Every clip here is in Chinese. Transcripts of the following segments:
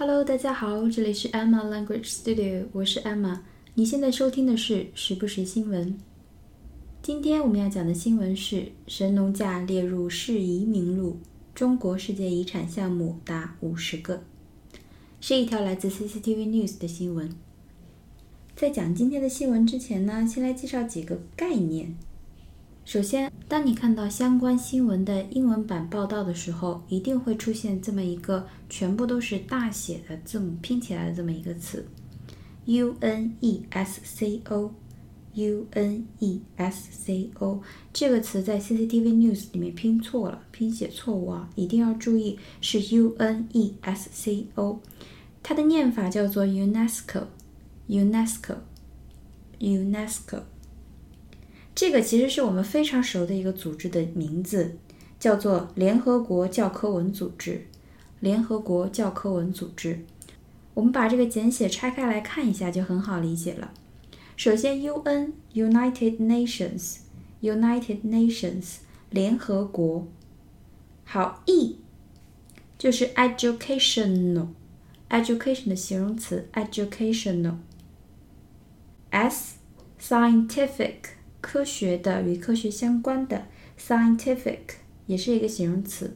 Hello，大家好，这里是 Emma Language Studio，我是 Emma。你现在收听的是时不时新闻。今天我们要讲的新闻是神农架列入世遗名录，中国世界遗产项目达五十个，是一条来自 CCTV News 的新闻。在讲今天的新闻之前呢，先来介绍几个概念。首先，当你看到相关新闻的英文版报道的时候，一定会出现这么一个全部都是大写的字母拼起来的这么一个词，UNESCO，UNESCO，这个词在 CCTV News 里面拼错了，拼写错误啊，一定要注意是 UNESCO，它的念法叫做 UNESCO，UNESCO，UNESCO。这个其实是我们非常熟的一个组织的名字，叫做联合国教科文组织。联合国教科文组织，我们把这个简写拆开来看一下，就很好理解了。首先，UN United Nations United Nations 联合国。好，E 就是 educational education 的形容词 educational。S scientific 科学的与科学相关的，scientific 也是一个形容词。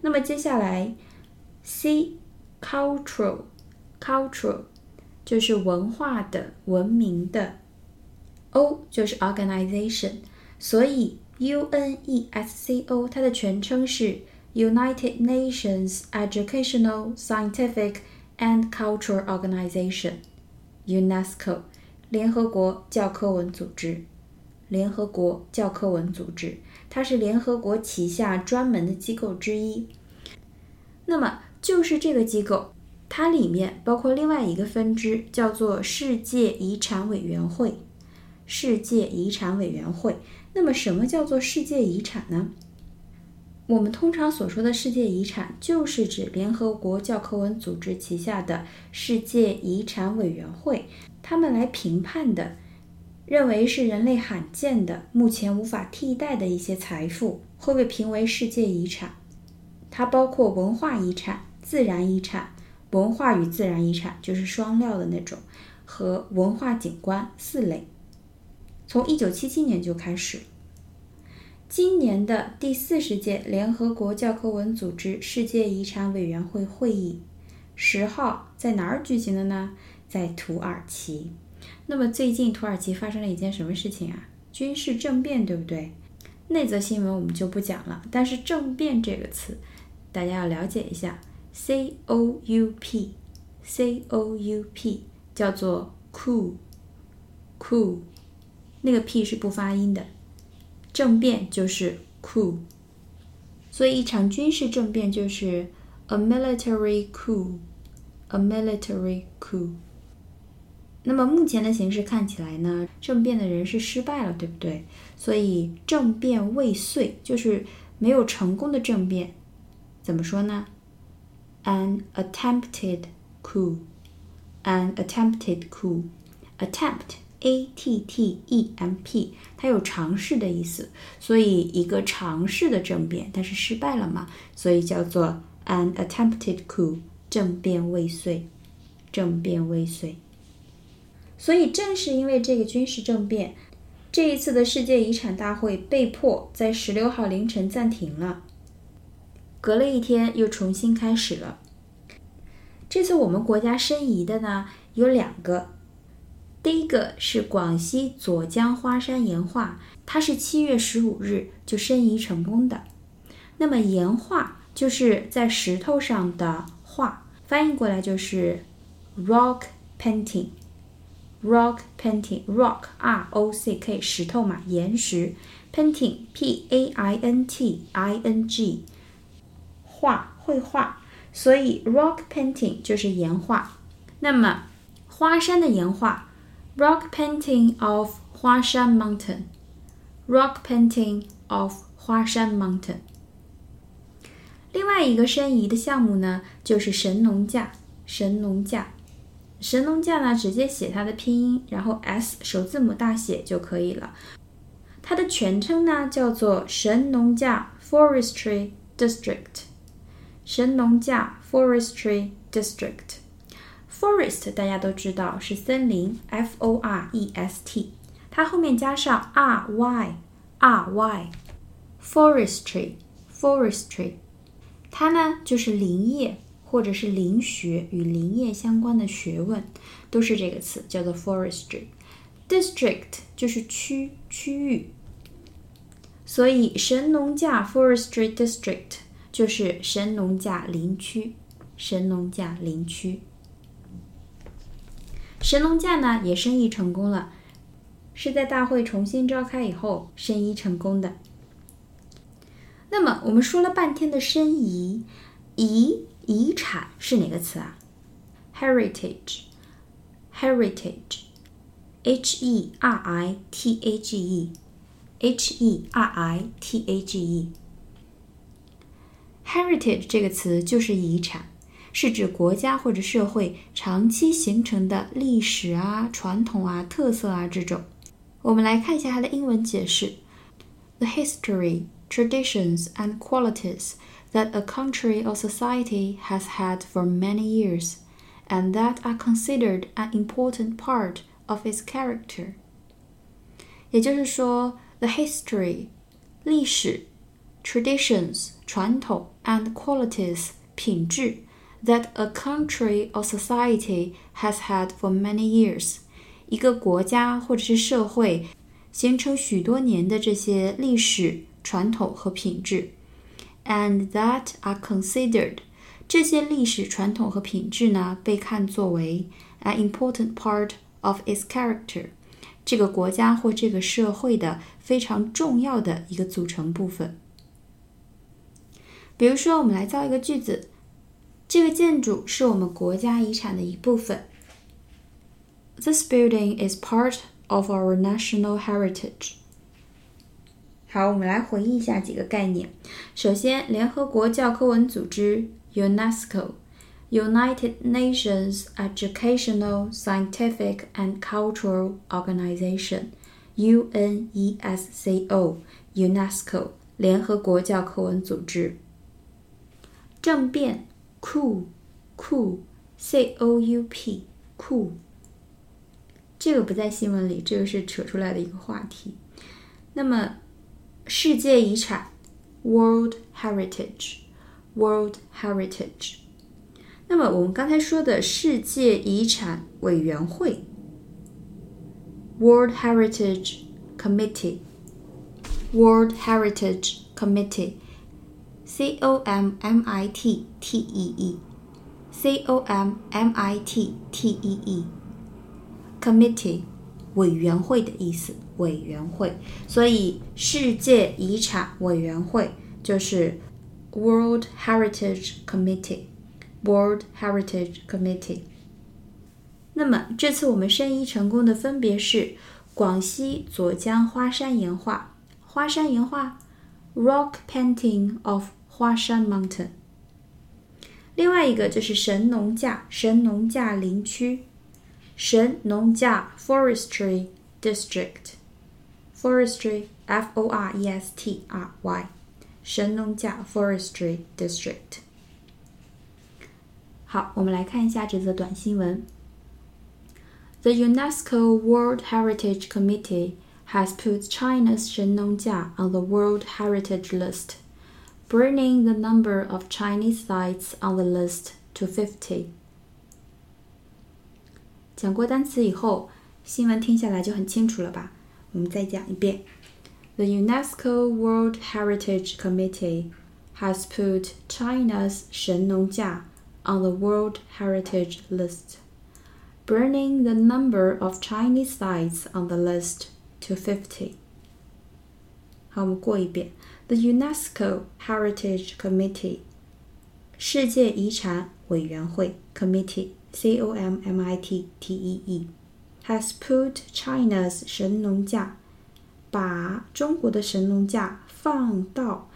那么接下来，c cultural，cultural 就是文化的、文明的。o 就是 organization，所以 UNESCO 它的全称是 United Nations Educational, Scientific and Cultural Organization，UNESCO 联合国教科文组织。联合国教科文组织，它是联合国旗下专门的机构之一。那么，就是这个机构，它里面包括另外一个分支，叫做世界遗产委员会。世界遗产委员会。那么，什么叫做世界遗产呢？我们通常所说的世界遗产，就是指联合国教科文组织旗下的世界遗产委员会，他们来评判的。认为是人类罕见的、目前无法替代的一些财富，会被评为世界遗产。它包括文化遗产、自然遗产、文化与自然遗产，就是双料的那种，和文化景观四类。从一九七七年就开始。今年的第四十届联合国教科文组织世界遗产委员会会议，十号在哪儿举行的呢？在土耳其。那么最近土耳其发生了一件什么事情啊？军事政变，对不对？那则新闻我们就不讲了。但是“政变”这个词，大家要了解一下。C O U P，C O U P 叫做 coup，coup，那个 P 是不发音的。政变就是 coup，所以一场军事政变就是 a military coup，a military coup。那么目前的形势看起来呢，政变的人是失败了，对不对？所以政变未遂就是没有成功的政变，怎么说呢？An attempted coup，an attempted coup，attempt，a t t e m p，它有尝试的意思，所以一个尝试的政变，但是失败了嘛，所以叫做 an attempted coup，政变未遂，政变未遂。所以，正是因为这个军事政变，这一次的世界遗产大会被迫在十六号凌晨暂停了。隔了一天，又重新开始了。这次我们国家申遗的呢有两个，第一个是广西左江花山岩画，它是七月十五日就申遗成功的。那么岩画就是在石头上的画，翻译过来就是 rock painting。Rock painting, rock R O C K 石头嘛，岩石。Painting P A I N T I N G 画绘画，所以 rock painting 就是岩画。那么花山的岩画，rock painting of 花山 mountain, rock painting of 花山 mountain。另外一个申遗的项目呢，就是神农架，神农架。神农架呢，直接写它的拼音，然后 S 首字母大写就可以了。它的全称呢叫做神农架 Forestry District。神农架 Forestry District。Forest 大家都知道是森林，F O R E S T，它后面加上 R Y R Y，forestry，forestry，它呢就是林业或者是林学与林业相关的学问，都是这个词叫做 forestry。District 就是区区域，所以神农架 Forestry District 就是神农架林区，神农架林区。神农架呢也申遗成功了，是在大会重新召开以后申遗成功的。那么我们说了半天的申遗，遗遗产是哪个词啊？Heritage，heritage，h e r i t a g e，h e r i t a g e，heritage 这个词就是遗产。是指国家或者社会长期形成的历史啊、传统啊、特色啊这种。我们来看一下它的英文解释：The history, traditions, and qualities that a country or society has had for many years, and that are considered an important part of its character。也就是说，the history 历史，traditions 传统，and qualities 品质。that a country or society has had for many years，一个国家或者是社会形成许多年的这些历史传统和品质 ，and that are considered，这些历史传统和品质呢被看作为 an important part of its character，这个国家或这个社会的非常重要的一个组成部分。比如说，我们来造一个句子。这个建筑是我们国家遗产的一部分。This building is part of our national heritage。 好，我们来回忆一下几个概念。首先，联合国教科文组织 （UNESCO），United Nations Educational, Scientific and Cultural Organization（UNESCO），UNESCO，联合国教科文组织。政变。coup coup c o u p coup，这个不在新闻里，这个是扯出来的一个话题。那么，世界遗产 World Heritage World Heritage。那么我们刚才说的世界遗产委员会 World Heritage Committee World Heritage Committee。C O M M I T T E E，C O M M I T T E E，committee，委员会的意思，委员会。所以世界遗产委员会就是 World Heritage Committee，World Heritage Committee。那么这次我们申遗成功的分别是广西左江花山岩画，花山岩画，Rock Painting of 花山 Mountain，另外一个就是神农架神农架林区，神农架 Forestry District） District，Forestry F O R E S T R Y，神农架 Forestry District。好，我们来看一下这则短新闻。The UNESCO World Heritage Committee has put China's Shenongjia on the World Heritage List bringing the number of Chinese sites on the list to fifty。讲过单词以后，新闻听下来就很清楚了吧？ 我们再讲一遍。The UNESCO World Heritage Committee has put China's Shenongjia on the World Heritage list, bringing the number of Chinese sites on the list to fifty. 好，我们过一遍。the UNESCO Heritage Committee 世界遗产委员会 Committee C O M M I T T E E has put China's 神农架把中国的神农架放到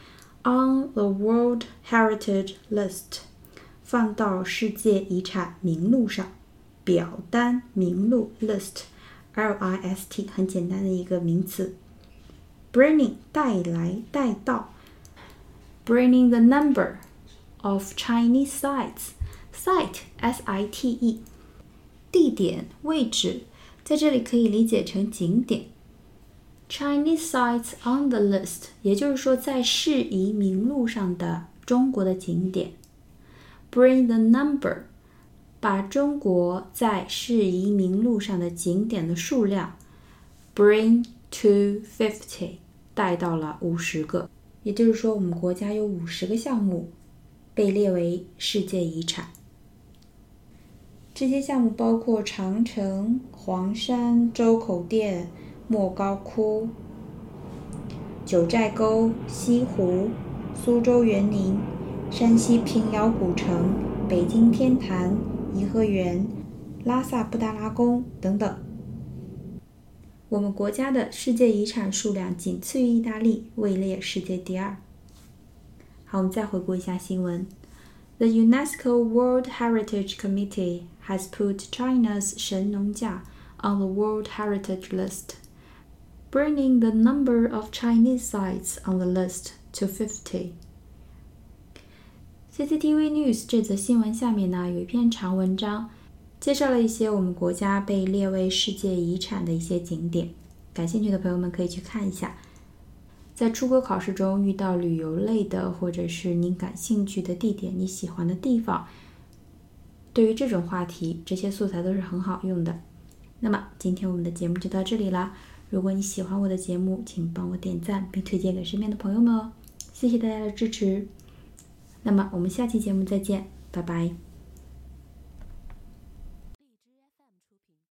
on the World Heritage List 放到世界遗产名录上表单名录 list L I S T 很简单的一个名词。bringing 带来带到，bringing the number of Chinese sites site s i t e 地点、位置， 在这里可以理解成景点。Chinese sites on the list，也就是说在市移名录上的中国的景点。Bring the number，把中国在市移名录上的景点的数量，bring to fifty，带到了五十个。也就是说，我们国家有五十个项目被列为世界遗产。这些项目包括长城、黄山、周口店。莫高窟、九寨沟、西湖、苏州园林、山西平遥古城、北京天坛、颐和园、拉萨布达拉宫等等。我们国家的世界遗产数量仅次于意大利，位列世界第二。好，我们再回顾一下新闻：The UNESCO World Heritage Committee has put China's 神农架 on the World Heritage List. bringing the number of Chinese sites on the list to fifty. CCTV News 这则新闻下面呢有一篇长文章，介绍了一些我们国家被列为世界遗产的一些景点。感兴趣的朋友们可以去看一下。在出国考试中遇到旅游类的，或者是您感兴趣的地点、你喜欢的地方，对于这种话题，这些素材都是很好用的。那么今天我们的节目就到这里啦。如果你喜欢我的节目，请帮我点赞并推荐给身边的朋友们哦，谢谢大家的支持。那么我们下期节目再见，拜拜。